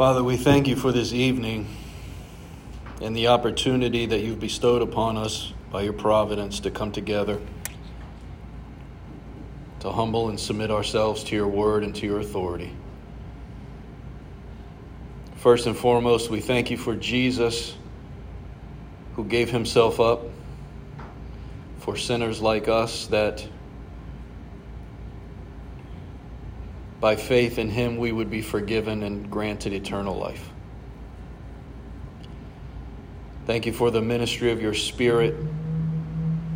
Father, we thank you for this evening and the opportunity that you've bestowed upon us by your providence to come together, to humble and submit ourselves to your word and to your authority. First and foremost, we thank you for Jesus who gave himself up for sinners like us that by faith in him we would be forgiven and granted eternal life. Thank you for the ministry of your Spirit.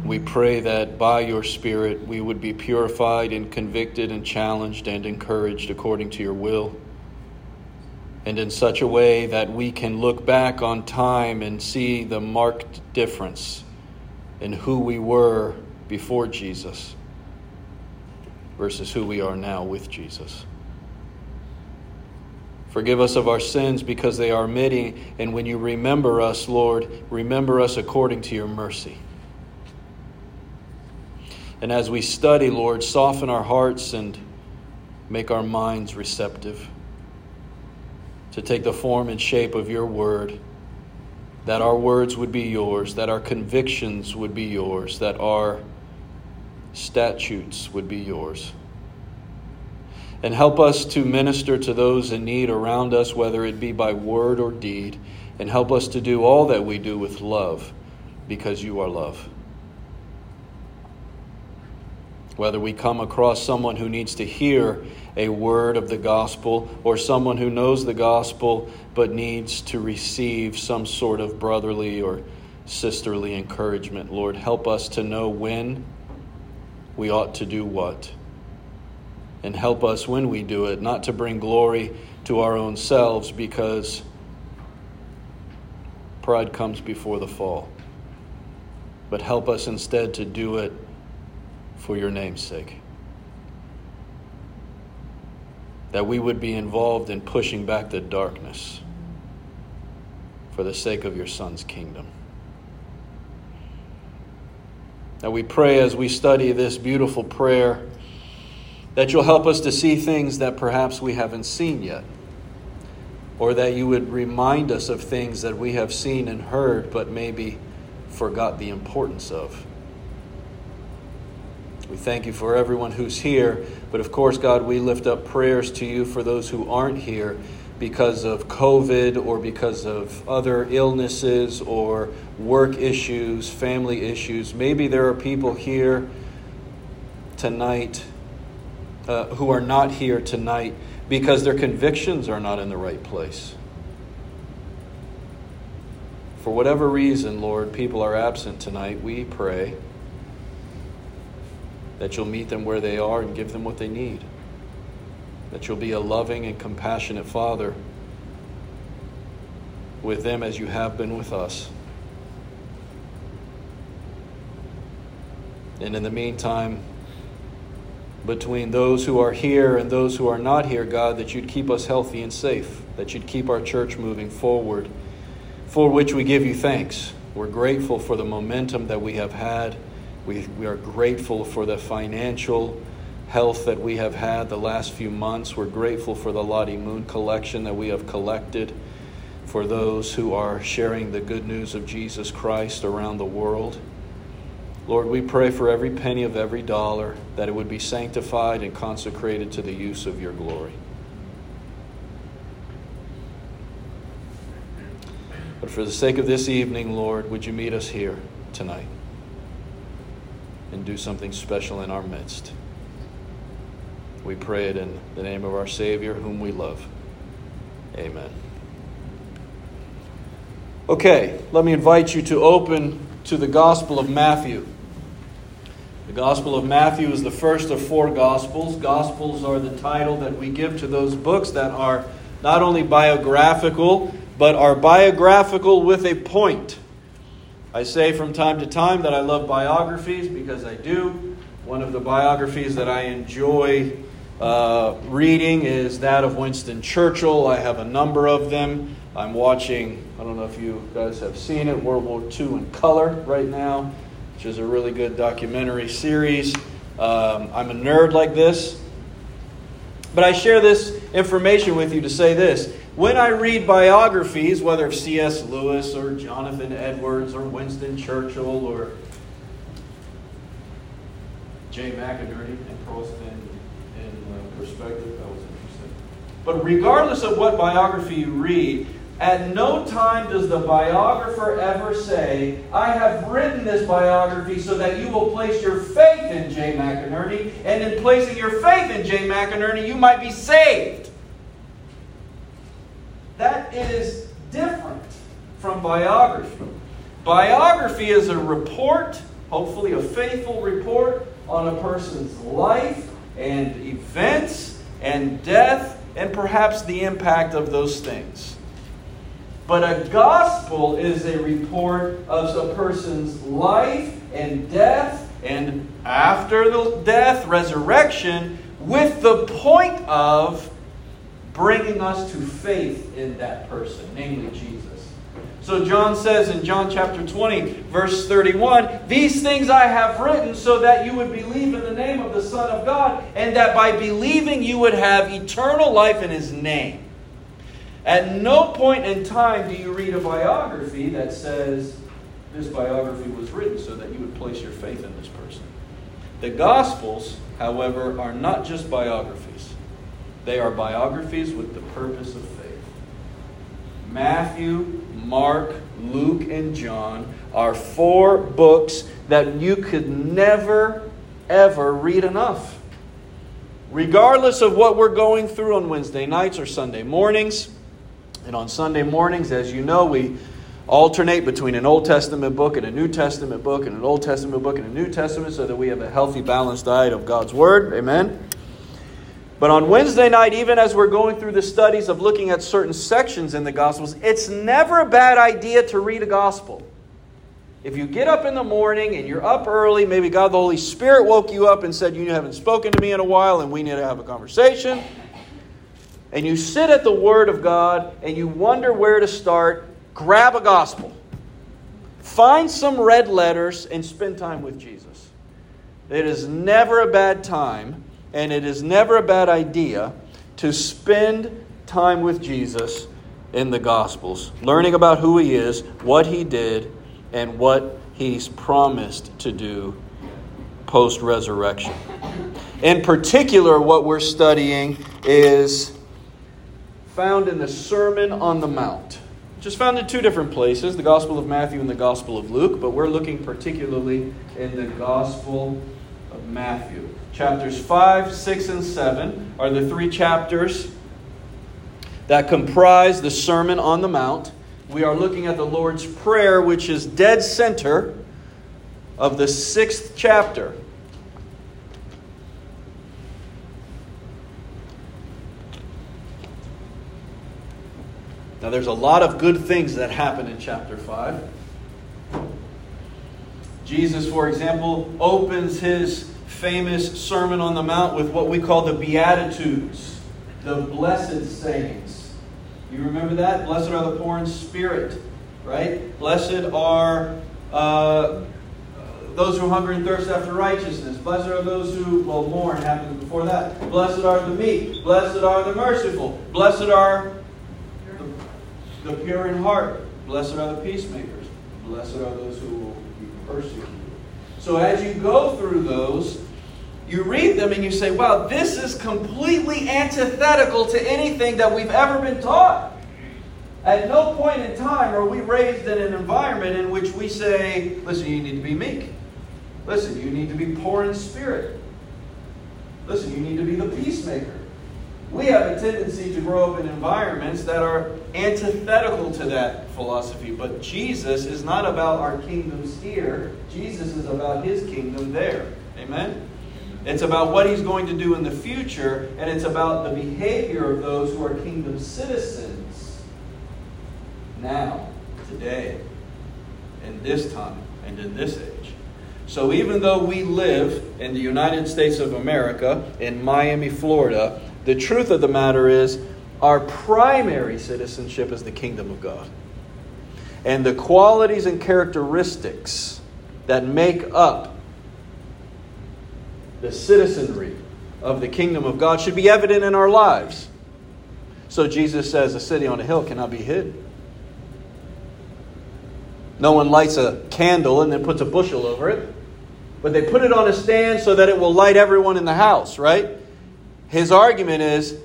We pray that by your Spirit we would be purified and convicted and challenged and encouraged according to your will and in such a way that we can look back on time and see the marked difference in who we were before Jesus versus who we are now with Jesus. Forgive us of our sins because they are many, and when you remember us, Lord, remember us according to your mercy. And as we study, Lord, soften our hearts and make our minds receptive to take the form and shape of your word, that our words would be yours, that our convictions would be yours, that our statutes would be yours. And help us to minister to those in need around us, whether it be by word or deed, and help us to do all that we do with love, because you are love. Whether we come across someone who needs to hear a word of the gospel or someone who knows the gospel but needs to receive some sort of brotherly or sisterly encouragement. Lord, help us to know when we ought to do what. And help us when we do it, not to bring glory to our own selves because pride comes before the fall. But help us instead to do it for your name's sake. that we would be involved in pushing back the darkness for the sake of your Son's kingdom. That we pray as we study this beautiful prayer that you'll help us to see things that perhaps we haven't seen yet, or that you would remind us of things that we have seen and heard but maybe forgot the importance of. We thank you for everyone who's here. But of course, God, we lift up prayers to you for those who aren't here because of COVID or because of other illnesses or work issues, family issues. Maybe there are people here tonight uh, who are not here tonight because their convictions are not in the right place. For whatever reason, Lord, people are absent tonight. We pray that you'll meet them where they are and give them what they need. That you'll be a loving and compassionate Father with them as you have been with us. And in the meantime, between those who are here and those who are not here, God, that you'd keep us healthy and safe, that you'd keep our church moving forward, for which we give you thanks. We're grateful for the momentum that we have had. We, we are grateful for the financial health that we have had the last few months. We're grateful for the Lottie Moon collection that we have collected for those who are sharing the good news of Jesus Christ around the world. Lord, we pray for every penny of every dollar that it would be sanctified and consecrated to the use of your glory. But for the sake of this evening, Lord, would you meet us here tonight? and do something special in our midst. We pray it in the name of our Savior, whom we love. Amen. Okay, let me invite you to open to the Gospel of Matthew. Gospel of Matthew is the first of four Gospels. Gospels are the title that we give to those books that are not only biographical, but are biographical with a point. I say from time to time that I love biographies because I do. One of the biographies that I enjoy uh, reading is that of Winston Churchill. I have a number of them. I'm watching, I don't know if you guys have seen it, World War II in color right now, which is a really good documentary series. Um, I'm a nerd like this. But I share this information with you to say this when I read biographies, whether of C.S. Lewis or Jonathan Edwards or Winston Churchill or Jay McInerney and Prost in, in uh, perspective, that was interesting. But regardless of what biography you read, at no time does the biographer ever say, I have written this biography so that you will place your faith in Jay McInerney, and in placing your faith in Jay McInerney, you might be saved. That is different from biography. Biography is a report, hopefully a faithful report, on a person's life and events and death and perhaps the impact of those things. But a gospel is a report of a person's life and death and after the death, resurrection, with the point of bringing us to faith in that person, namely Jesus. So John says in John chapter 20, verse 31, These things I have written so that you would believe in the name of the Son of God, and that by believing you would have eternal life in his name. At no point in time do you read a biography that says this biography was written so that you would place your faith in this person. The Gospels, however, are not just biographies, they are biographies with the purpose of faith. Matthew, Mark, Luke, and John are four books that you could never, ever read enough. Regardless of what we're going through on Wednesday nights or Sunday mornings, and on Sunday mornings, as you know, we alternate between an Old Testament book and a New Testament book, and an Old Testament book and a New Testament, so that we have a healthy, balanced diet of God's Word. Amen. But on Wednesday night, even as we're going through the studies of looking at certain sections in the Gospels, it's never a bad idea to read a Gospel. If you get up in the morning and you're up early, maybe God the Holy Spirit woke you up and said, You haven't spoken to me in a while and we need to have a conversation. And you sit at the Word of God and you wonder where to start, grab a Gospel. Find some red letters and spend time with Jesus. It is never a bad time and it is never a bad idea to spend time with Jesus in the Gospels, learning about who he is, what he did, and what he's promised to do post resurrection. In particular, what we're studying is found in the Sermon on the Mount, is found in two different places the Gospel of Matthew and the Gospel of Luke, but we're looking particularly in the Gospel of Matthew. Chapters 5, 6, and 7 are the three chapters that comprise the Sermon on the Mount. We are looking at the Lord's Prayer, which is dead center of the sixth chapter. Now, there's a lot of good things that happen in chapter 5. Jesus, for example, opens his famous Sermon on the Mount with what we call the Beatitudes, the blessed sayings. You remember that? Blessed are the poor in spirit, right? Blessed are uh, those who hunger and thirst after righteousness. Blessed are those who, well, mourn happened before that. Blessed are the meek. Blessed are the merciful. Blessed are the, pure in heart. Blessed are the peacemakers. Blessed are those who will be persecuted. So as you go through those, you read them and you say, wow, this is completely antithetical to anything that we've ever been taught. At no point in time are we raised in an environment in which we say, listen, you need to be meek. Listen, you need to be poor in spirit. Listen, you need to be the peacemaker. We have a tendency to grow up in environments that are antithetical to that philosophy. But Jesus is not about our kingdoms here, Jesus is about his kingdom there. Amen? It's about what he's going to do in the future, and it's about the behavior of those who are kingdom citizens now, today, in this time, and in this age. So even though we live in the United States of America, in Miami, Florida, the truth of the matter is our primary citizenship is the kingdom of God. And the qualities and characteristics that make up the citizenry of the kingdom of God should be evident in our lives. So Jesus says a city on a hill cannot be hid. No one lights a candle and then puts a bushel over it, but they put it on a stand so that it will light everyone in the house, right? His argument is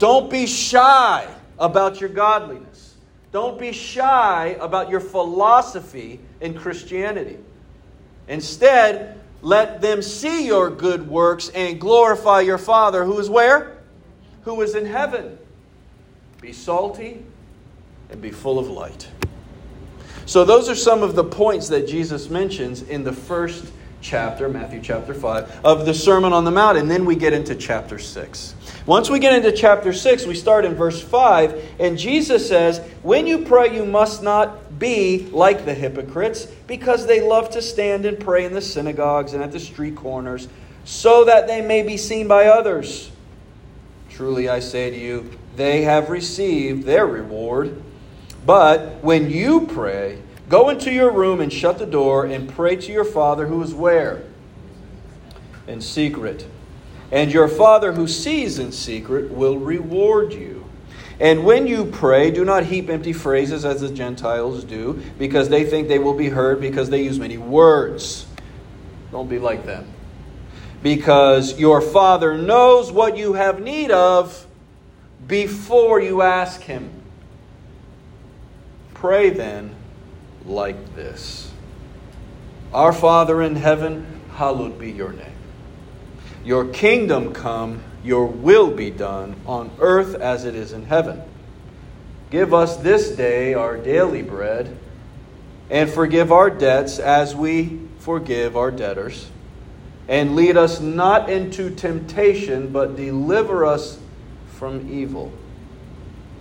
don't be shy about your godliness. Don't be shy about your philosophy in Christianity. Instead, let them see your good works and glorify your Father who is where? Who is in heaven. Be salty and be full of light. So, those are some of the points that Jesus mentions in the first chapter, Matthew chapter 5, of the Sermon on the Mount. And then we get into chapter 6. Once we get into chapter 6, we start in verse 5, and Jesus says, When you pray, you must not be like the hypocrites, because they love to stand and pray in the synagogues and at the street corners, so that they may be seen by others. Truly I say to you, they have received their reward. But when you pray, go into your room and shut the door and pray to your Father who is where? In secret. And your Father who sees in secret will reward you. And when you pray, do not heap empty phrases as the Gentiles do, because they think they will be heard because they use many words. Don't be like them. Because your Father knows what you have need of before you ask Him. Pray then like this Our Father in heaven, hallowed be your name. Your kingdom come, your will be done on earth as it is in heaven. Give us this day our daily bread, and forgive our debts as we forgive our debtors. And lead us not into temptation, but deliver us from evil.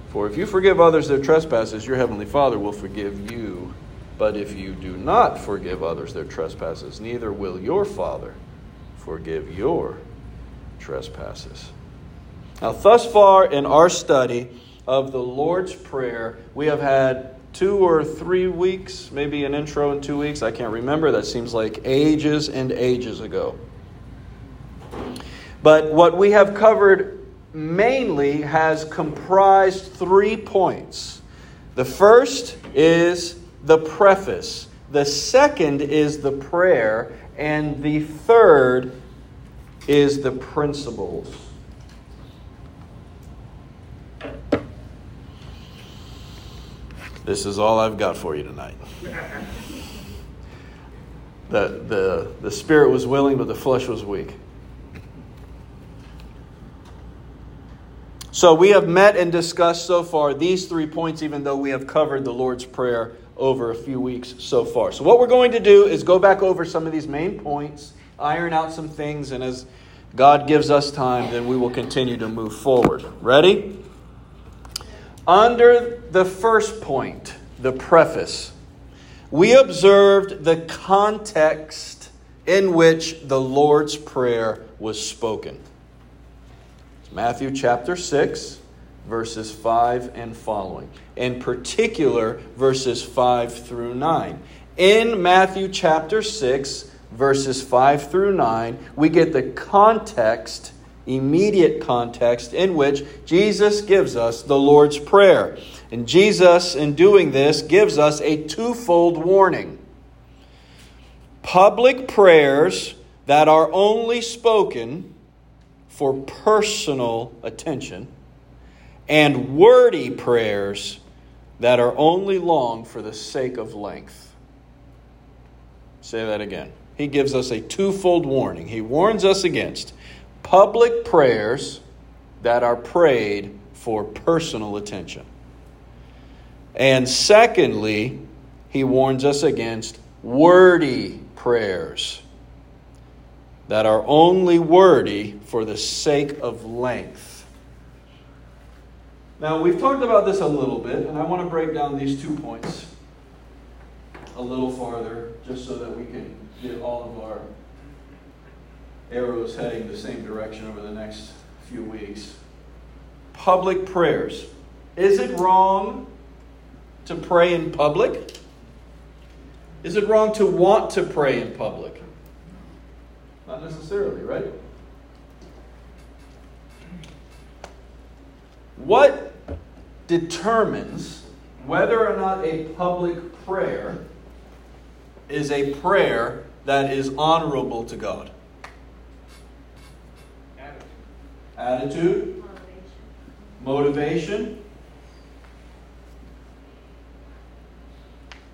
For if you forgive others their trespasses, your heavenly Father will forgive you. But if you do not forgive others their trespasses, neither will your Father forgive your trespasses. Now, thus far in our study of the Lord's Prayer, we have had two or three weeks, maybe an intro in two weeks. I can't remember. That seems like ages and ages ago. But what we have covered mainly has comprised three points. The first is the preface, the second is the prayer, and the third is the principles. This is all I've got for you tonight. The, the, the spirit was willing, but the flesh was weak. So we have met and discussed so far these three points, even though we have covered the Lord's Prayer over a few weeks so far. So, what we're going to do is go back over some of these main points, iron out some things, and as God gives us time, then we will continue to move forward. Ready? Under the first point, the preface, we observed the context in which the Lord's Prayer was spoken. Matthew chapter 6, verses 5 and following. In particular, verses 5 through 9. In Matthew chapter 6, verses 5 through 9, we get the context, immediate context, in which Jesus gives us the Lord's Prayer. And Jesus, in doing this, gives us a twofold warning. Public prayers that are only spoken for personal attention, and wordy prayers that are only long for the sake of length. Say that again. He gives us a twofold warning. He warns us against public prayers that are prayed for personal attention. And secondly, he warns us against wordy prayers that are only wordy for the sake of length. Now, we've talked about this a little bit, and I want to break down these two points a little farther just so that we can get all of our arrows heading the same direction over the next few weeks. Public prayers. Is it wrong to pray in public? Is it wrong to want to pray in public? Not necessarily, right? What determines whether or not a public prayer is a prayer that is honorable to God? Attitude. Attitude? Motivation?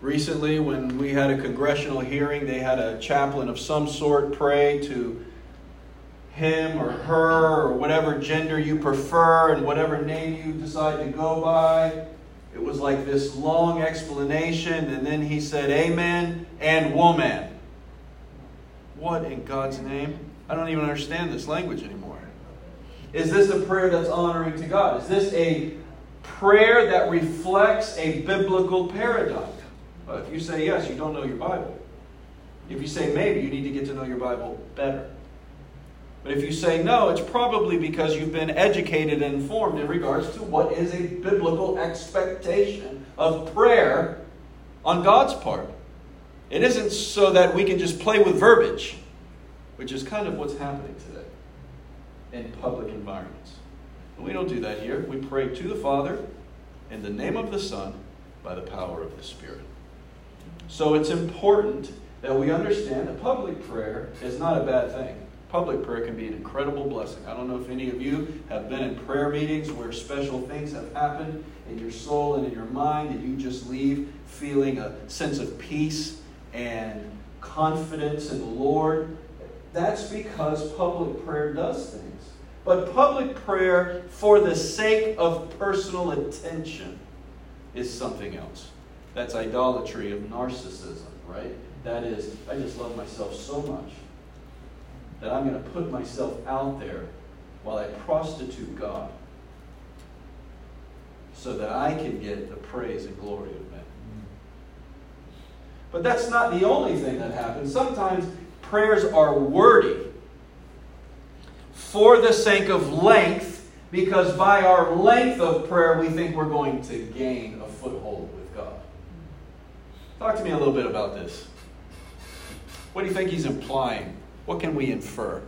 Recently, when we had a congressional hearing, they had a chaplain of some sort pray to him or her or whatever gender you prefer and whatever name you decide to go by. It was like this long explanation, and then he said, Amen and woman. What in God's name? I don't even understand this language anymore. Is this a prayer that's honoring to God? Is this a prayer that reflects a biblical paradigm? Well, if you say yes, you don't know your Bible. If you say maybe, you need to get to know your Bible better. But if you say no, it's probably because you've been educated and informed in regards to what is a biblical expectation of prayer on God's part. It isn't so that we can just play with verbiage, which is kind of what's happening today in public environments. But we don't do that here. We pray to the Father in the name of the Son by the power of the Spirit. So it's important that we understand that public prayer is not a bad thing. Public prayer can be an incredible blessing. I don't know if any of you have been in prayer meetings where special things have happened in your soul and in your mind, and you just leave feeling a sense of peace and confidence in the Lord. That's because public prayer does things. But public prayer for the sake of personal attention is something else. That's idolatry of narcissism, right? That is, I just love myself so much that I'm going to put myself out there while I prostitute God so that I can get the praise and glory of men. But that's not the only thing that happens. Sometimes prayers are wordy for the sake of length, because by our length of prayer, we think we're going to gain a foothold with God. Talk to me a little bit about this. What do you think he's implying? What can we infer?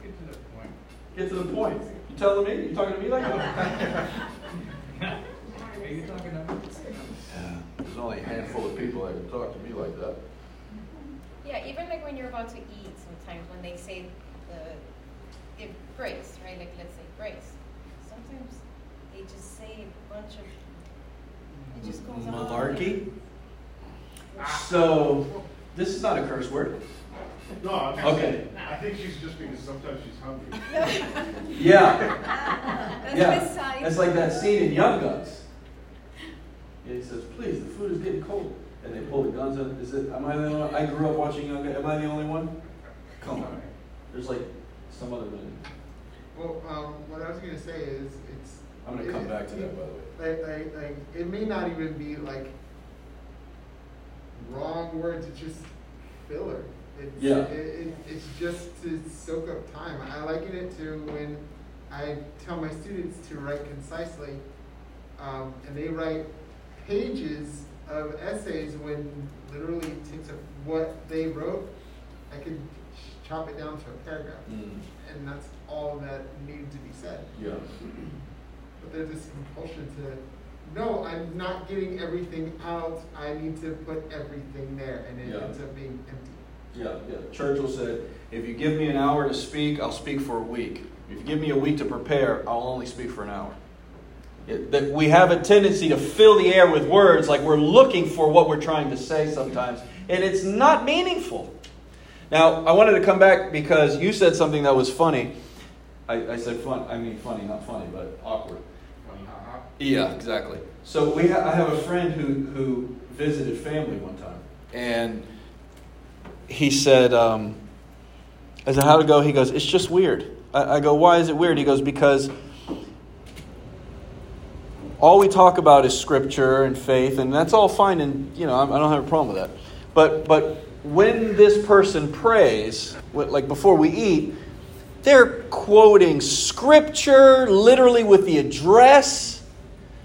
Get to the point. Get to the point. You telling me? You talking to me like that? Are you talking about? Yeah, there's only a handful of people that can talk to me like that. Yeah, even like when you're about to eat, sometimes when they say the give grace, right? Like let's say grace. Sometimes they just say a bunch of it just goes on. Malarkey. So, this is not a curse word. No, I'm just Okay. saying, I think she's just because sometimes she's hungry. Yeah, That's yeah. besides. That's like that scene in Young Guns. And he says, "Please, the food is getting cold," and they pull the guns out. Is it? Am I the only one? I grew up watching Young Guns. Am I the only one? Come on. There's like some other men. Well, um, what I was gonna say is, it's. I'm gonna come back to that, by the way. Like, like, like, it may not even be like wrong words, it's just filler. It's, Yeah. It, it, it's just to soak up time. I liken it to when I tell my students to write concisely, um, and they write pages of essays when literally it takes up what they wrote, I could chop it down to a paragraph Mm, and that's all that needed to be said. yeah. But there's this compulsion to, no, I'm not getting everything out. I need to put everything there, and it Yeah. ends up being empty. Yeah, yeah. Churchill said, if you give me an hour to speak, I'll speak for a week. If you give me a week to prepare, I'll only speak for an hour. It, that we have a tendency to fill the air with words like we're looking for what we're trying to say sometimes, and it's not meaningful. Now, I wanted to come back because you said something that was funny. I, I said fun, I mean funny, not funny, but awkward. Yeah, exactly. So we ha- I have a friend who, who visited family one time, and he said, um, I said, how'd it go? He goes, it's just weird. I, I go, why is it weird? He goes, because all we talk about is scripture and faith, and that's all fine, and you know, I, I don't have a problem with that. But but when this person prays, like before we eat, they're quoting scripture literally with the address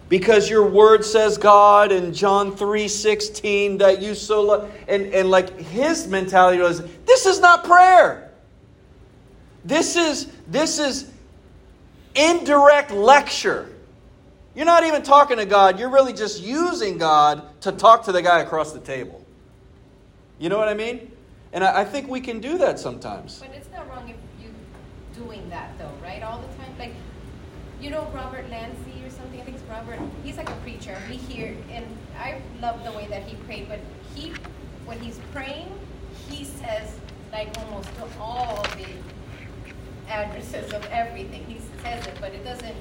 because your word says God in John 3:16 that you so love and and like his mentality was this is not prayer. This is this is indirect lecture. you're not even talking to God. You're really just using God to talk to the guy across the table. You know what I mean? And I, I think we can do that sometimes. But it's not wrong if you doing that though, right? All the time. Like you know Robert Lansey or something, I think it's Robert. He's like a preacher. We hear and I love the way that he prayed, but he when he's praying, he says like almost to all the addresses of everything. He says it, but it doesn't it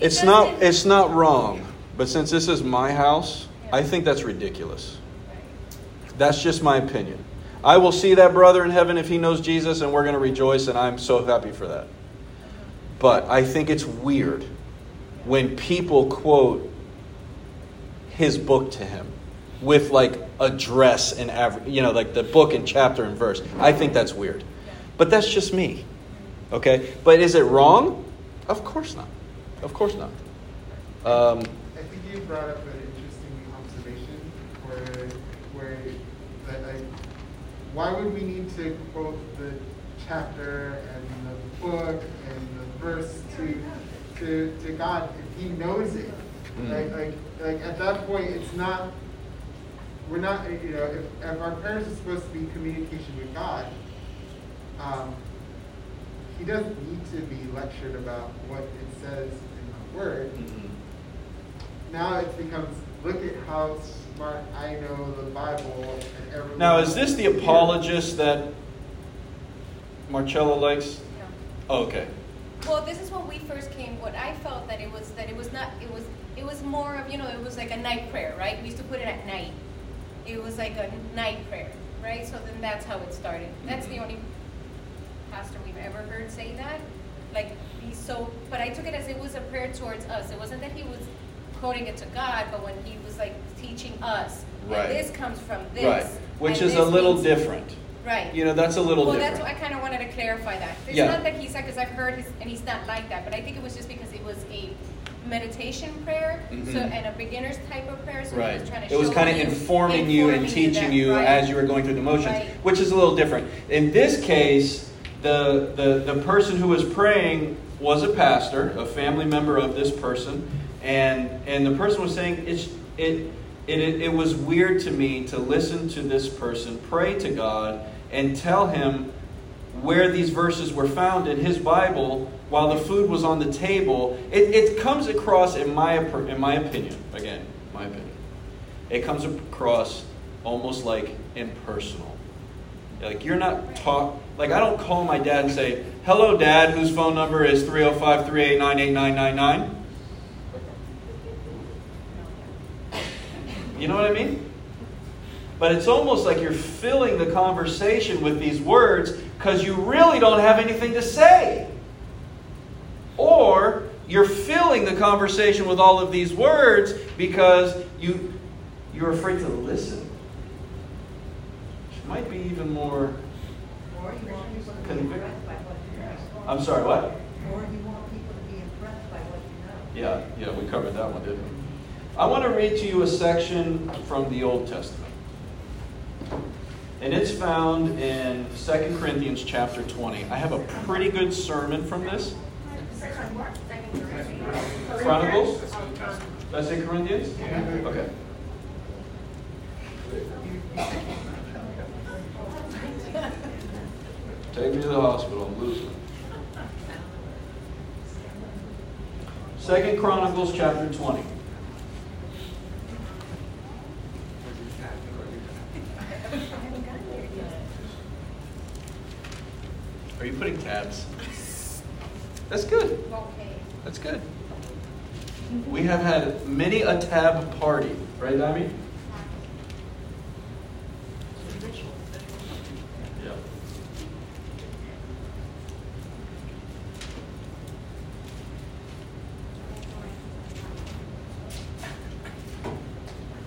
It's not doesn't- it's not wrong, but since this is my house, I think that's ridiculous. Right. That's just my opinion. I will see that brother in heaven if he knows Jesus, and we're going to rejoice, and I'm so happy for that. But I think it's weird when people quote his book to him with like address and aver- you know like the book and chapter and verse. I think that's weird. But that's just me. Okay? But is it wrong? Of course not. Of course not. Um, I think you brought up an interesting observation where, where that why would we need to quote the chapter and the book and the verse to to, to God if He knows it? Mm. Like, like like at that point, it's not. We're not, you know, if, if our prayers are supposed to be communication with God, um, He doesn't need to be lectured about what it says in the Word now it becomes look at how smart I know the Bible and everyone. Now, is this the apologist that Marcello likes? Yeah. Oh, okay. Well, this is when we first came. What I felt that it was that it was not. It was it was more of you know it was like a night prayer, right? We used to put it at night. It was like a night prayer, right? So then that's how it started. That's the mm-hmm. only pastor we've ever heard say that. Like he's so, but I took it as it was a prayer towards us. It wasn't that he was quoting it to God, but when he was like teaching us, Right. and this comes from this, Right. Which is a little different. Right. You know, that's a little different. well, different. that's why I kind of wanted to clarify that. It's Yeah. not that he said, because I've heard his, and he's not like that, but I think it was just because it was a meditation prayer, so Mhm. and a beginner's type of prayer. So he Right. was trying to It was kind of informing you and teaching you right. as you were going through the motions, Right. which is a little different. In this case, the, the, the person who was praying was a pastor, a family member of this person, and, and the person was saying, it's, it, it, it, it was weird to me to listen to this person pray to God and tell him where these verses were found in his Bible while the food was on the table, it, it comes across, in my, in my opinion, again, my opinion, it comes across almost like impersonal. Like you're not talk like I don't call my dad and say, "Hello, Dad, whose phone number is 305-389-8999." You know what I mean? But it's almost like you're filling the conversation with these words because you really don't have anything to say. Or you're filling the conversation with all of these words because you you're afraid to listen. Which might be even more Or you want people to be Convic- impressed by what you know. I'm sorry, what? Or you want people to be impressed by what you know. Yeah, yeah, we covered that one, didn't we? I want to read to you a section from the Old Testament. And it's found in 2 Corinthians chapter 20. I have a pretty good sermon from this. Chronicles? That's in Corinthians? Okay. Take me to the hospital, I'm losing. Second Chronicles chapter 20. Are you putting tabs? That's good. Okay. That's good. We have had many a tab party, right, Ivy? Yeah.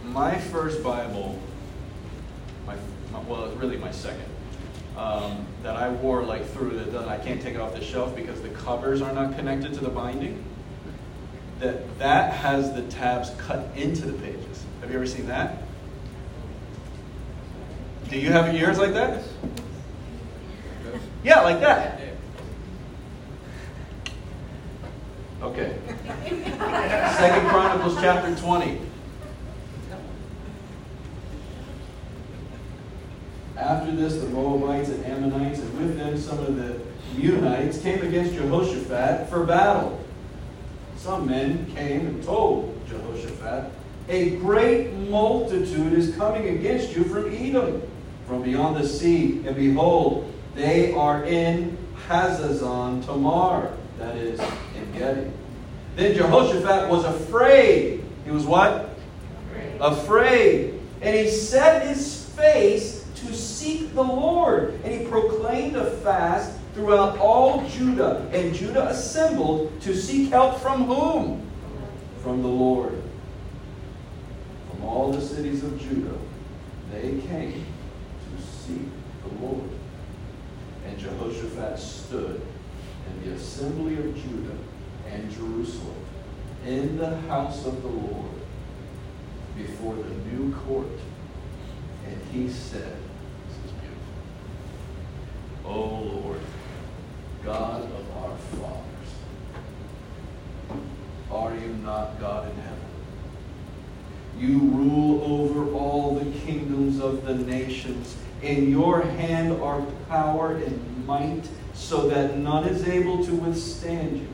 My first Bible, my, my well, it's really my second, um, that I wore like through the, that I can't take it off the shelf because the covers are not connected to the binding. That that has the tabs cut into the pages. Have you ever seen that? Do you have that? Like that. Okay. Second Chronicles chapter 20. After this, the Moabites and Ammonites, and with them some of the Meunites, came against Jehoshaphat for battle. Some men came and told Jehoshaphat, A great multitude is coming against you from Edom, from beyond the sea, and behold, they are in Hazazon Tamar, that is, Engedi. Then Jehoshaphat was afraid. He was what? Afraid. afraid. And he set his face to seek the Lord. And he proclaimed a fast throughout all Judah. And Judah assembled to seek help from whom? From the Lord. From all the cities of Judah, they came seek the Lord. And Jehoshaphat stood in the assembly of Judah and Jerusalem in the house of the Lord before the new court. And he said, This is beautiful. O Lord, God of our fathers, are you not God in heaven? You rule over all the kingdoms of the nations. In your hand are power and might, so that none is able to withstand you.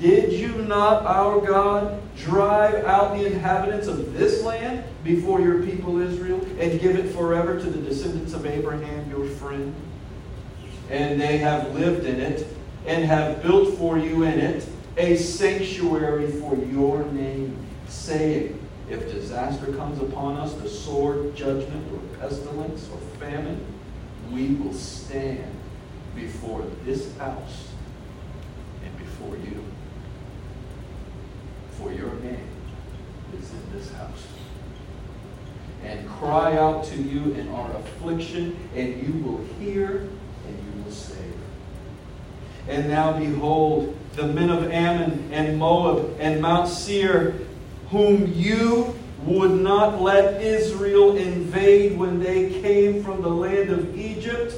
Did you not, our God, drive out the inhabitants of this land before your people Israel and give it forever to the descendants of Abraham, your friend? And they have lived in it and have built for you in it a sanctuary for your name, saying, If disaster comes upon us, the sword, judgment, or pestilence, or famine, we will stand before this house and before you for your name is in this house. And cry out to you in our affliction, and you will hear and you will save. And now behold, the men of Ammon and Moab and Mount Seir, whom you would not let Israel invade when they came from the land of Egypt,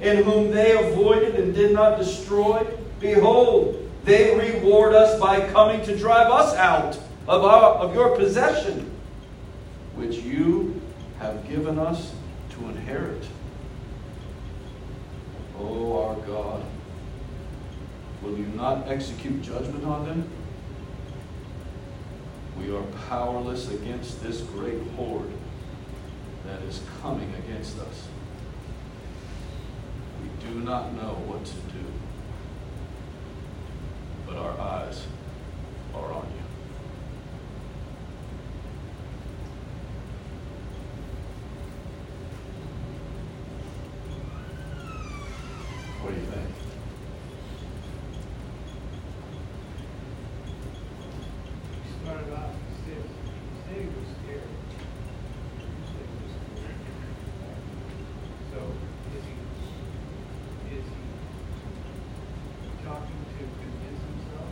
and whom they avoided and did not destroy, behold, they reward us by coming to drive us out of, our, of your possession, which you have given us to inherit. Oh, our God, will you not execute judgment on them? We are powerless against this great horde that is coming against us. We do not know what to do but our eyes are on you. What do you think? started off, he said, he said he was scared. So, is he, is he talking to convince himself,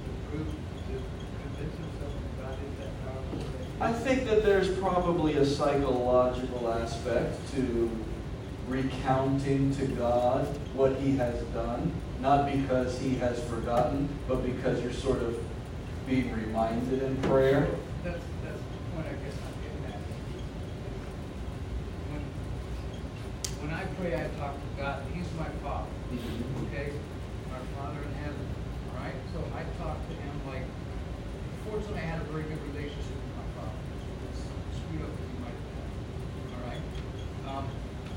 to prove, to convince himself that God is that powerful? that I think that there's probably a psychological aspect to recounting to God what he has done, not because he has forgotten, but because you're sort of being reminded in prayer. That's, that's the point I guess I'm getting at. When, when I pray, I talk to God, He's my Father, mm-hmm. okay? Our Father in heaven, all right? So I talk to Him like, fortunately, I had a very good relationship with my father. As he might have all right? Um,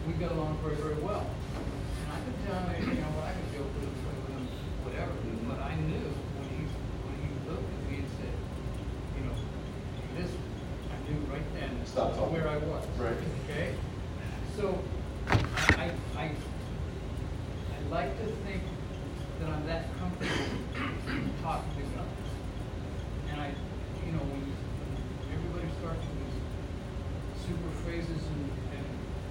we got along very, very well. And I could tell you know, what I could joke with him, play with him, whatever, but I knew when he, when he looked at me and said, you know, this, I knew right then Stop talking. where I was. Right. Okay? So, I, I, I like to think that I'm that comfortable talking to God. And I, you know, when, when everybody starts with these super phrases and, and,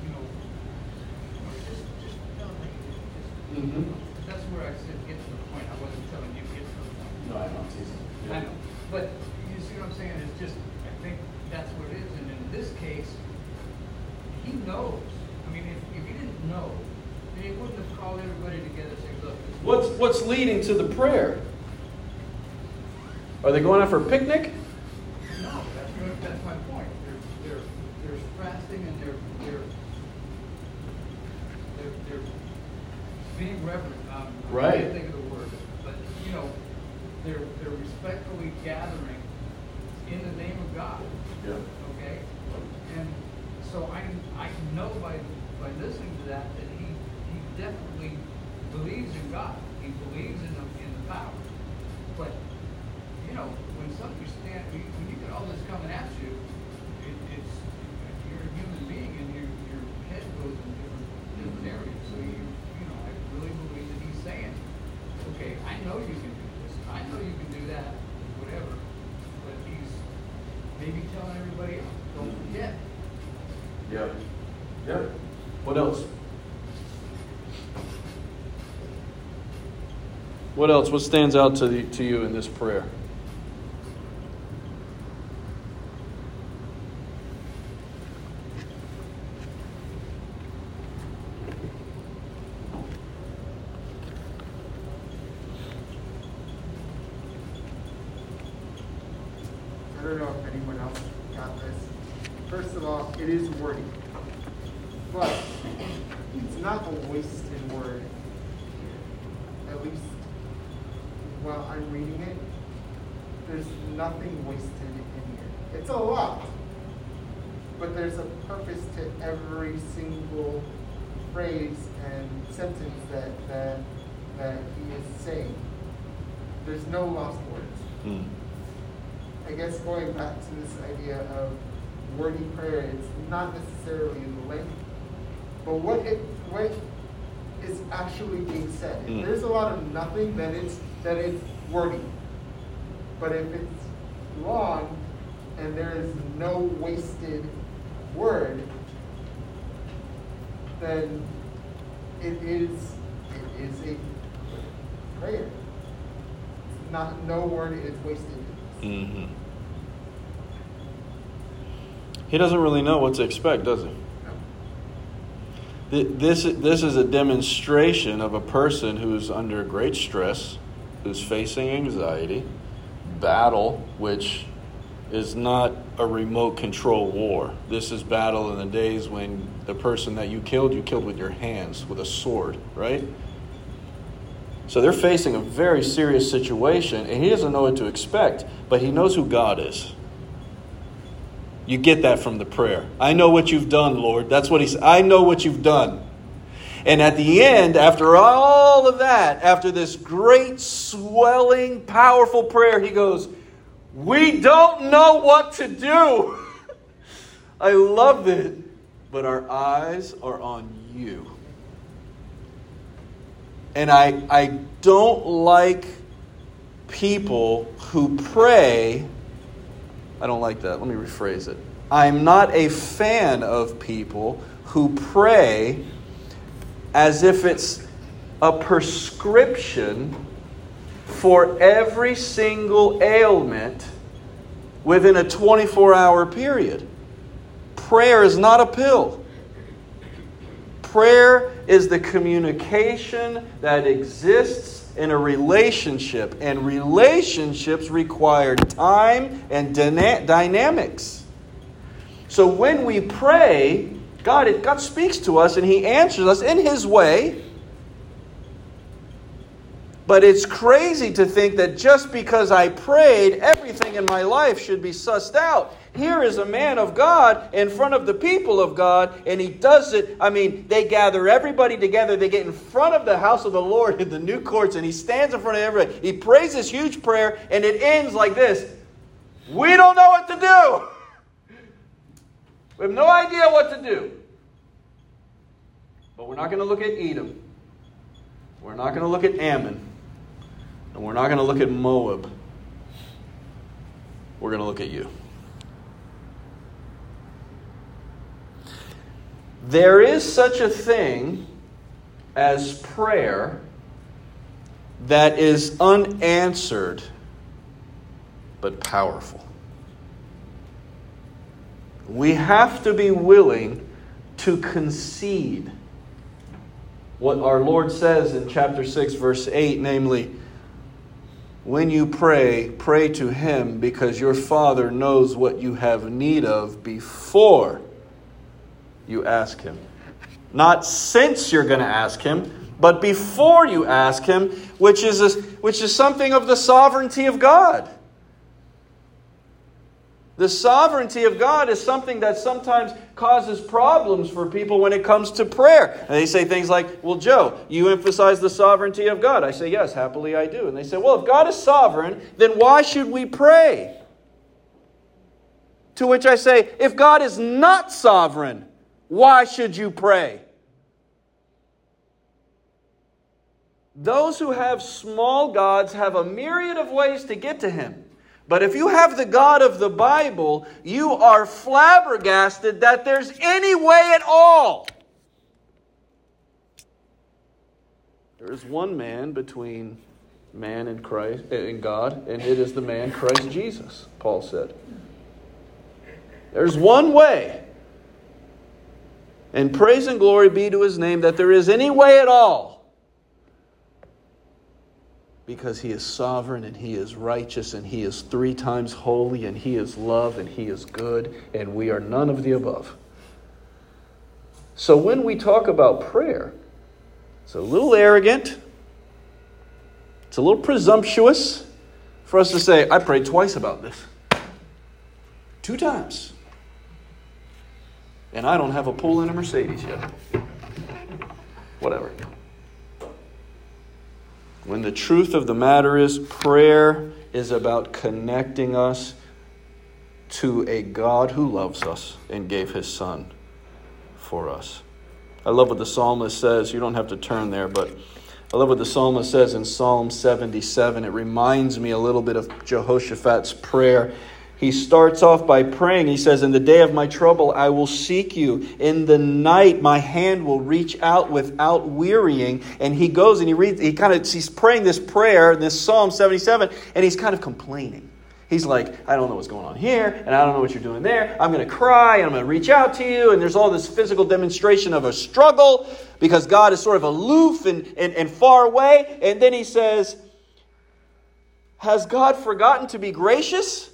you know, or just, just tell me, just, Mhm. that's where I said, get to the point. I wasn't telling you, get to the point. No, I'm not teasing. I know, but you see what I'm saying, it's just, I think that's what it is, and in this case, he knows. I mean, if, if he didn't know, then he wouldn't have called everybody together and said, look, this is. What's, leading to the prayer? Are they going out for a picnic? No, that's, good- that's my point. They're, they're, they're fasting and they're, they're, they're, they're being reverent. Um, I Right. can't think of the word, but, you know, they're, they're respectfully gathering in the name of God. Yeah. okay? And so I, I know by, by listening to that, that he, he definitely believes in God. He believes in the, in the power. But, you know, when something stand, when you, when you get all this coming at you, it, it's, you're a human being and your, your head goes in different, different areas. So you, you know, I really believe that he's saying, okay, I know you can do this, I know you can do that, whatever. But he's maybe telling everybody else, don't forget. Yeah. Yeah. What else? What else? What stands out to, the, to you in this prayer? I don't know if anyone else got this. First of all, it is wordy. But it's not a wasted word. At least while I'm reading it, there's nothing wasted in here. It's a lot. But there's a purpose to every single phrase and sentence that, that, that he is saying. There's no lost words. I guess going back to this idea of wordy prayer, it's not necessarily the length, but what it what is actually being said. If Mm. there's a lot of nothing, then it's then it's wordy. But if it's long and there is no wasted word, then it is it is a prayer. Not no word is wasted. Mm-hmm. He doesn't really know what to expect, does he? Th- This, this is a demonstration of a person who's under great stress, who's facing anxiety, battle, which is not a remote control war. This is battle in the days when the person that you killed, you killed with your hands, with a sword, right? So they're facing a very serious situation, and he doesn't know what to expect, but he knows who God is. You get that from the prayer. I know what you've done, Lord. That's what he said. I know what you've done. And at the end, after all of that, after this great, swelling, powerful prayer, he goes, We don't know what to do. I love it, but our eyes are on you. And I, I don't like people who pray. I don't like that. Let me rephrase it. I'm not a fan of people who pray as if it's a prescription for every single ailment within a 24 hour period. Prayer is not a pill. Prayer is the communication that exists in a relationship, and relationships require time and dyna- dynamics. So when we pray, God, God speaks to us and He answers us in His way. But it's crazy to think that just because I prayed, everything in my life should be sussed out. Here is a man of God in front of the people of God, and he does it. I mean, they gather everybody together. They get in front of the house of the Lord in the new courts, and he stands in front of everybody. He prays this huge prayer, and it ends like this We don't know what to do. We have no idea what to do. But we're not going to look at Edom. We're not going to look at Ammon. And we're not going to look at Moab. We're going to look at you. There is such a thing as prayer that is unanswered but powerful. We have to be willing to concede what our Lord says in chapter 6, verse 8, namely, when you pray, pray to Him because your Father knows what you have need of before you ask Him. Not since you're going to ask Him, but before you ask Him, which is, a, which is something of the sovereignty of God. The sovereignty of God is something that sometimes causes problems for people when it comes to prayer. And they say things like, Well, Joe, you emphasize the sovereignty of God. I say, Yes, happily I do. And they say, Well, if God is sovereign, then why should we pray? To which I say, If God is not sovereign, why should you pray? Those who have small gods have a myriad of ways to get to Him. But if you have the God of the Bible, you are flabbergasted that there's any way at all. There is one man between man and Christ eh, and God, and it is the man Christ Jesus, Paul said. There's one way. And praise and glory be to his name that there is any way at all because he is sovereign and he is righteous and he is three times holy and he is love and he is good and we are none of the above. So when we talk about prayer, it's a little arrogant, it's a little presumptuous for us to say, I prayed twice about this. Two times. And I don't have a pool in a Mercedes yet. Whatever. When the truth of the matter is, prayer is about connecting us to a God who loves us and gave his Son for us. I love what the psalmist says. You don't have to turn there, but I love what the psalmist says in Psalm 77. It reminds me a little bit of Jehoshaphat's prayer he starts off by praying. He says, In the day of my trouble, I will seek you. In the night, my hand will reach out without wearying. And he goes and he reads, he kind of, he's praying this prayer, this Psalm 77, and he's kind of complaining. He's like, I don't know what's going on here, and I don't know what you're doing there. I'm going to cry, and I'm going to reach out to you. And there's all this physical demonstration of a struggle because God is sort of aloof and, and, and far away. And then he says, Has God forgotten to be gracious?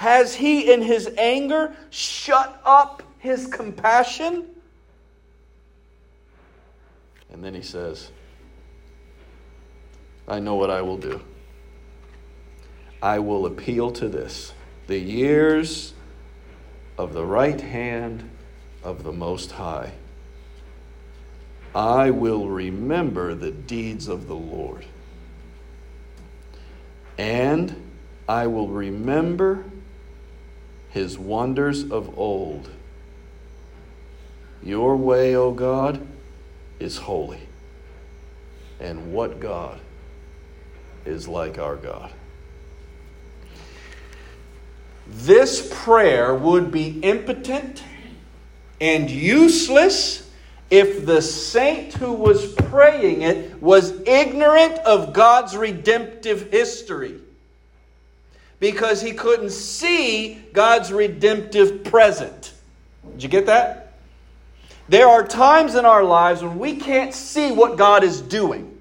Has he, in his anger, shut up his compassion? And then he says, I know what I will do. I will appeal to this the years of the right hand of the Most High. I will remember the deeds of the Lord. And I will remember his wonders of old. Your way, O God, is holy. And what God is like our God? This prayer would be impotent and useless if the saint who was praying it was ignorant of God's redemptive history because he couldn't see God's redemptive present. Did you get that? There are times in our lives when we can't see what God is doing.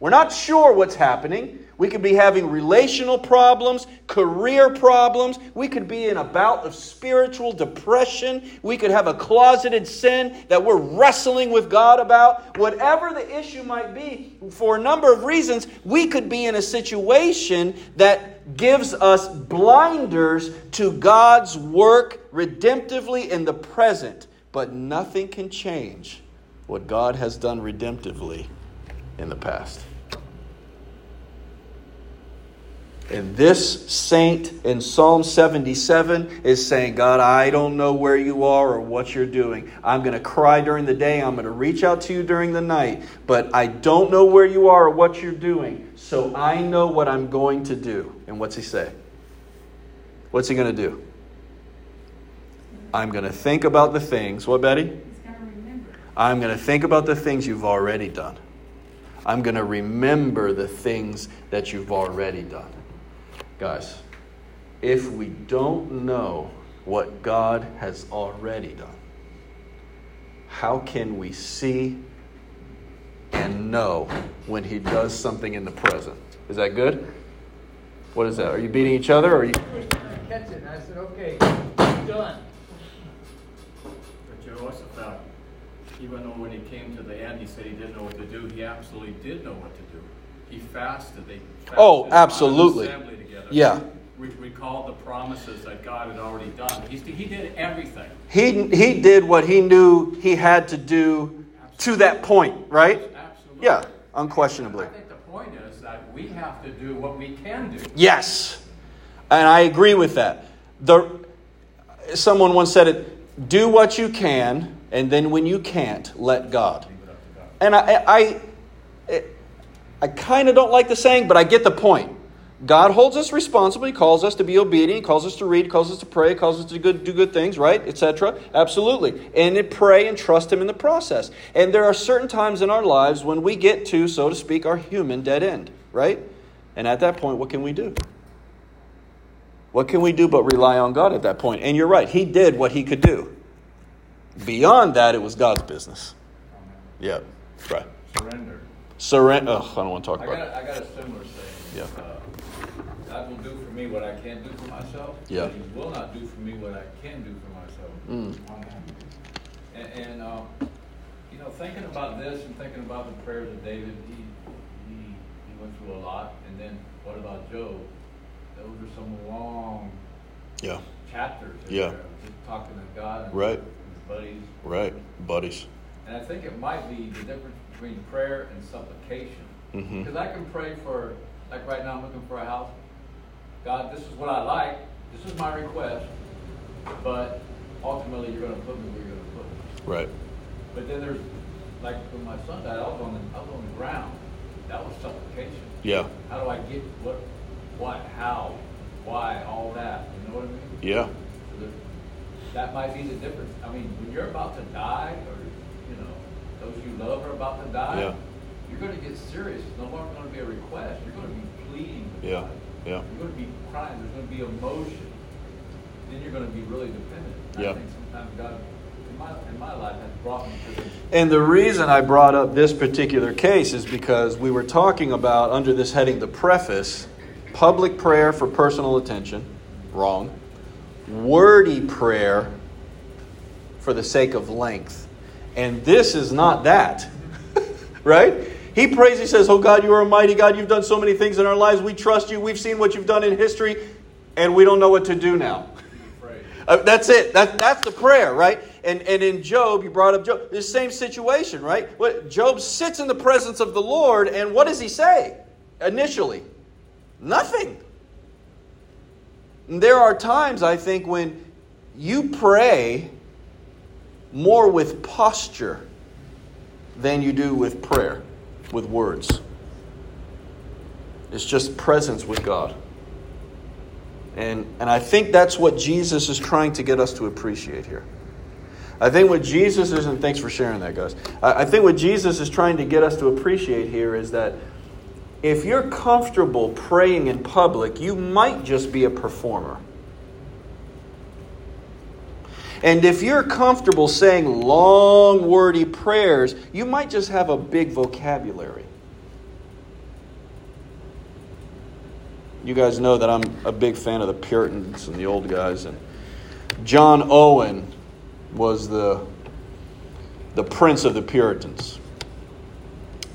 We're not sure what's happening. We could be having relational problems, career problems. We could be in a bout of spiritual depression. We could have a closeted sin that we're wrestling with God about. Whatever the issue might be, for a number of reasons, we could be in a situation that gives us blinders to God's work redemptively in the present. But nothing can change what God has done redemptively in the past. And this saint in Psalm 77 is saying, God, I don't know where you are or what you're doing. I'm going to cry during the day. I'm going to reach out to you during the night. But I don't know where you are or what you're doing. So I know what I'm going to do. And what's he say? What's he going to do? I'm going to think about the things. What, Betty? I'm going to think about the things you've already done. I'm going to remember the things that you've already done. Guys, if we don't know what God has already done, how can we see and know when he does something in the present. Is that good? What is that? Are you beating each other or are you catch it I said, Okay, done. But Jehoshaphat, even though when he came to the end he said he didn't know what to do, he absolutely did know what to do. He fasted. They fasted Oh, absolutely. together. Yeah. We recalled the promises that God had already done. He, he did everything. He, he did what he knew he had to do to that point, right? Absolutely. Yeah, unquestionably. I think the point is that we have to do what we can do. Yes. And I agree with that. The, someone once said it do what you can, and then when you can't, let God. Leave it up to God. And I, I, I kind of don't like the saying, but I get the point. God holds us responsible. He calls us to be obedient. He calls us to read. Calls us to pray. He calls us to good, do good things, right? Etc. Absolutely. And pray and trust Him in the process. And there are certain times in our lives when we get to, so to speak, our human dead end, right? And at that point, what can we do? What can we do but rely on God at that point? And you're right. He did what He could do. Beyond that, it was God's business. Yeah. Right. Surrender. Surrender. Oh, I don't want to talk I about got, it. I got a similar saying. Yeah. Uh, God will do for me what I can't do for myself. Yeah. He will not do for me what I can do for myself. Mm. And, and uh, you know, thinking about this and thinking about the prayers of David, he, he, he went through a lot. And then what about Job? Those are some long Yeah. chapters. Yeah. Just talking to God and Right. his buddies. Right. Buddies. And I think it might be the difference between prayer and supplication. Mhm. Because I can pray for, like right now, I'm looking for a house. God, this is what I like. This is my request. But ultimately, you're going to put me where you're going to put me. Right. But then there's, like when my son died, I was on the, I was on the ground. That was supplication. Yeah. How do I get what, what, how, why, all that? You know what I mean? Yeah. So That might be the difference. I mean, when you're about to die, or, those you love are about to die, Yeah. you're going to get serious. It's no longer going to be a request. You're going to be pleading Yeah. God. Yeah. You're going to be crying. There's going to be emotion. Then you're going to be really dependent. And Yeah. I think sometimes God, in my, in my life, has brought me to this. And the reason I brought up this particular case is because we were talking about, under this heading, the preface, public prayer for personal attention. Wrong. Wordy prayer for the sake of length. And this is not that. right? He prays, he says, Oh God, you are a mighty God. You've done so many things in our lives. We trust you. We've seen what you've done in history, and we don't know what to do now. Uh, that's it. That, that's the prayer, right? And, and in Job, you brought up Job, the same situation, right? What, Job sits in the presence of the Lord, and what does he say initially? Nothing. And there are times, I think, when you pray more with posture than you do with prayer, with words. It's just presence with God. And, and I think that's what Jesus is trying to get us to appreciate here. I think what Jesus is, and thanks for sharing that, guys. I, I think what Jesus is trying to get us to appreciate here is that if you're comfortable praying in public, you might just be a performer. And if you're comfortable saying long, wordy prayers, you might just have a big vocabulary. You guys know that I'm a big fan of the Puritans and the old guys. And John Owen was the, the prince of the Puritans.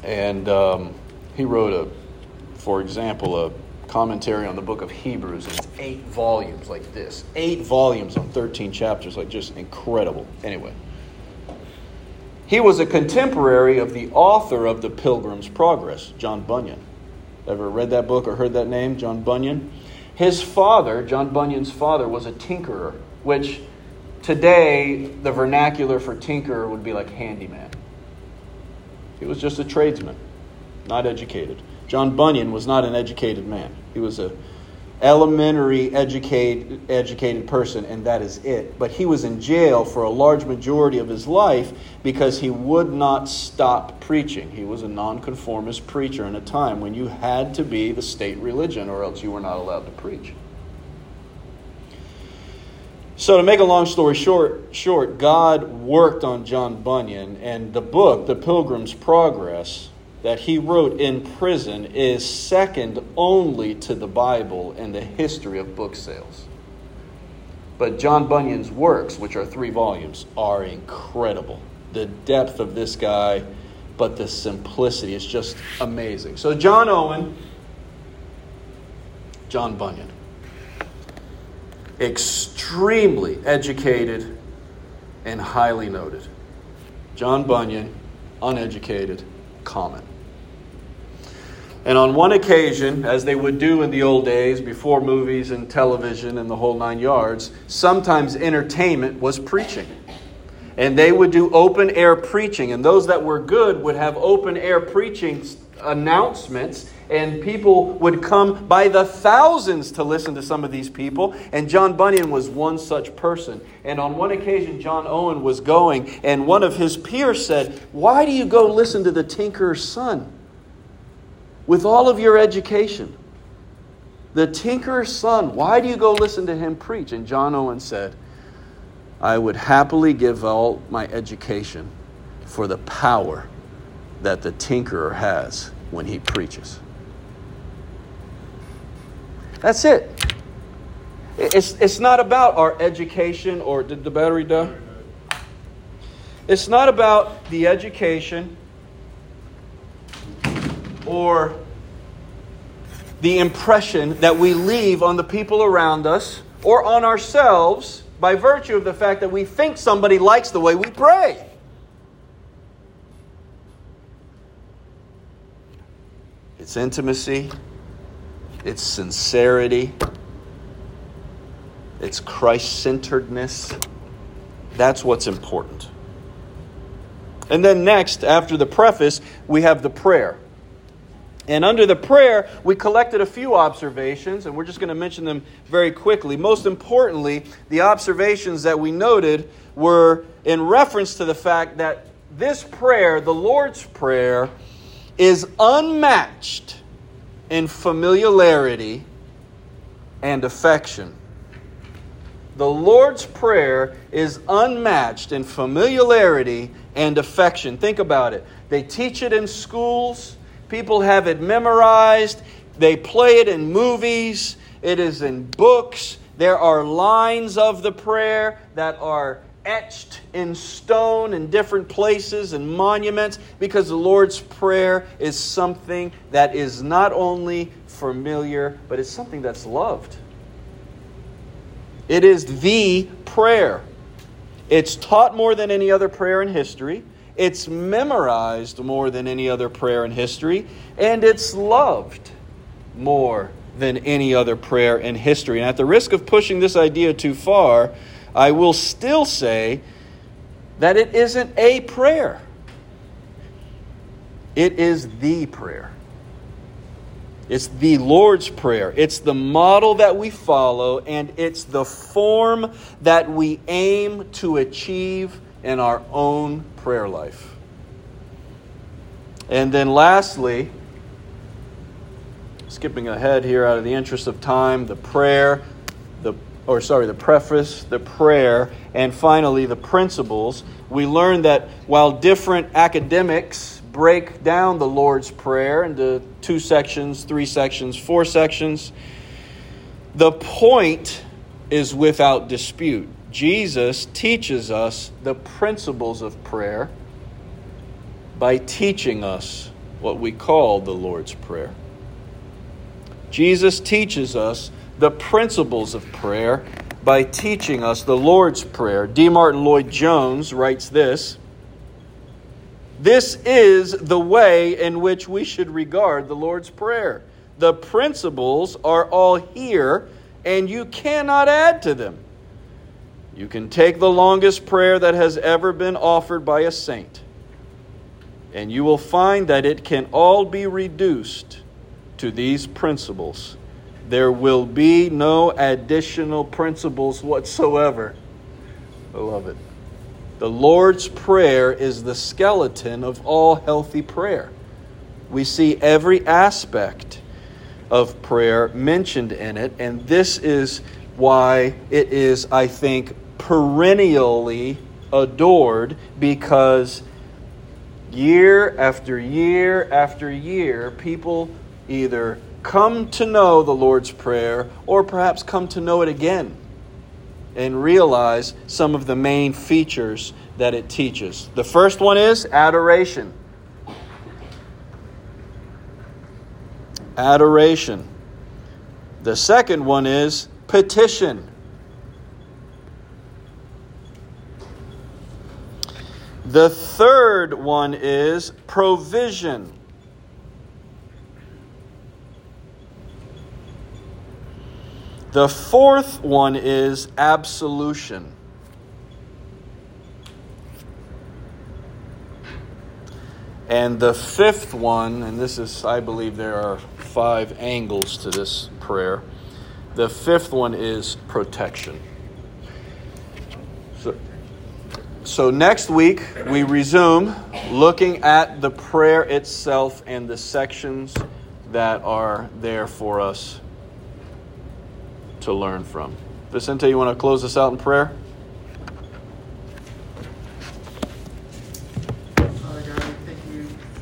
And um, he wrote, a, for example, a commentary on the book of Hebrews. It's eight volumes like this. Eight volumes on 13 chapters, like just incredible. Anyway. He was a contemporary of the author of The Pilgrim's Progress, John Bunyan. Ever read that book or heard that name, John Bunyan? His father, John Bunyan's father, was a tinkerer, which today the vernacular for tinkerer would be like handyman. He was just a tradesman, not educated. John Bunyan was not an educated man. He was a elementary educated educated person and that is it. But he was in jail for a large majority of his life because he would not stop preaching. He was a nonconformist preacher in a time when you had to be the state religion or else you were not allowed to preach. So, to make a long story short, short, God worked on John Bunyan, and the book, The Pilgrim's Progress, that he wrote in prison is second only to the Bible in the history of book sales. But John Bunyan's works, which are three volumes, are incredible. The depth of this guy, but the simplicity is just amazing. So, John Owen, John Bunyan extremely educated and highly noted. John Bunyan, uneducated, common. And on one occasion, as they would do in the old days before movies and television and the whole nine yards, sometimes entertainment was preaching. And they would do open air preaching. And those that were good would have open air preaching announcements and people would come by the thousands to listen to some of these people. And John Bunyan was one such person. And on one occasion, John Owen was going, and one of his peers said, Why do you go listen to the tinker's son? With all of your education, the tinker's son, why do you go listen to him preach? And John Owen said, I would happily give all my education for the power that the tinkerer has when he preaches. That's it. It's, it's not about our education or did the battery die? It's not about the education or the impression that we leave on the people around us or on ourselves by virtue of the fact that we think somebody likes the way we pray. It's intimacy, it's sincerity, it's Christ centeredness. That's what's important. And then next, after the preface, we have the prayer. And under the prayer, we collected a few observations, and we're just going to mention them very quickly. Most importantly, the observations that we noted were in reference to the fact that this prayer, the Lord's Prayer, is unmatched in familiarity and affection. The Lord's Prayer is unmatched in familiarity and affection. Think about it. They teach it in schools, people have it memorized, they play it in movies, it is in books. There are lines of the prayer that are etched in stone in different places and monuments because the Lord's Prayer is something that is not only familiar, but it's something that's loved. It is the prayer. It's taught more than any other prayer in history. It's memorized more than any other prayer in history. And it's loved more than any other prayer in history. And at the risk of pushing this idea too far, I will still say that it isn't a prayer, it is the prayer. It's the Lord's Prayer. It's the model that we follow, and it's the form that we aim to achieve in our own prayer life. And then, lastly, skipping ahead here out of the interest of time, the prayer, the or sorry, the preface, the prayer, and finally the principles, we learn that while different academics break down the Lord's Prayer into two sections, three sections, four sections, the point is without dispute. Jesus teaches us the principles of prayer by teaching us what we call the Lord's Prayer. Jesus teaches us the principles of prayer by teaching us the Lord's Prayer. D. Martyn Lloyd-Jones writes this This is the way in which we should regard the Lord's Prayer. The principles are all here, and you cannot add to them. You can take the longest prayer that has ever been offered by a saint, and you will find that it can all be reduced to these principles there will be no additional principles whatsoever. I love it. The Lord's Prayer is the skeleton of all healthy prayer. We see every aspect of prayer mentioned in it, and this is why it is, I think, perennially adored because year after year after year, people either come to know the Lord's Prayer or perhaps come to know it again and realize some of the main features that it teaches. The first one is adoration. Adoration. The second one is petition. The third one is provision. The fourth one is absolution. And the fifth one, and this is, I believe there are five angles to this prayer. The fifth one is protection. So, so next week, we resume looking at the prayer itself and the sections that are there for us to learn from. Vicente, you want to close us out in prayer?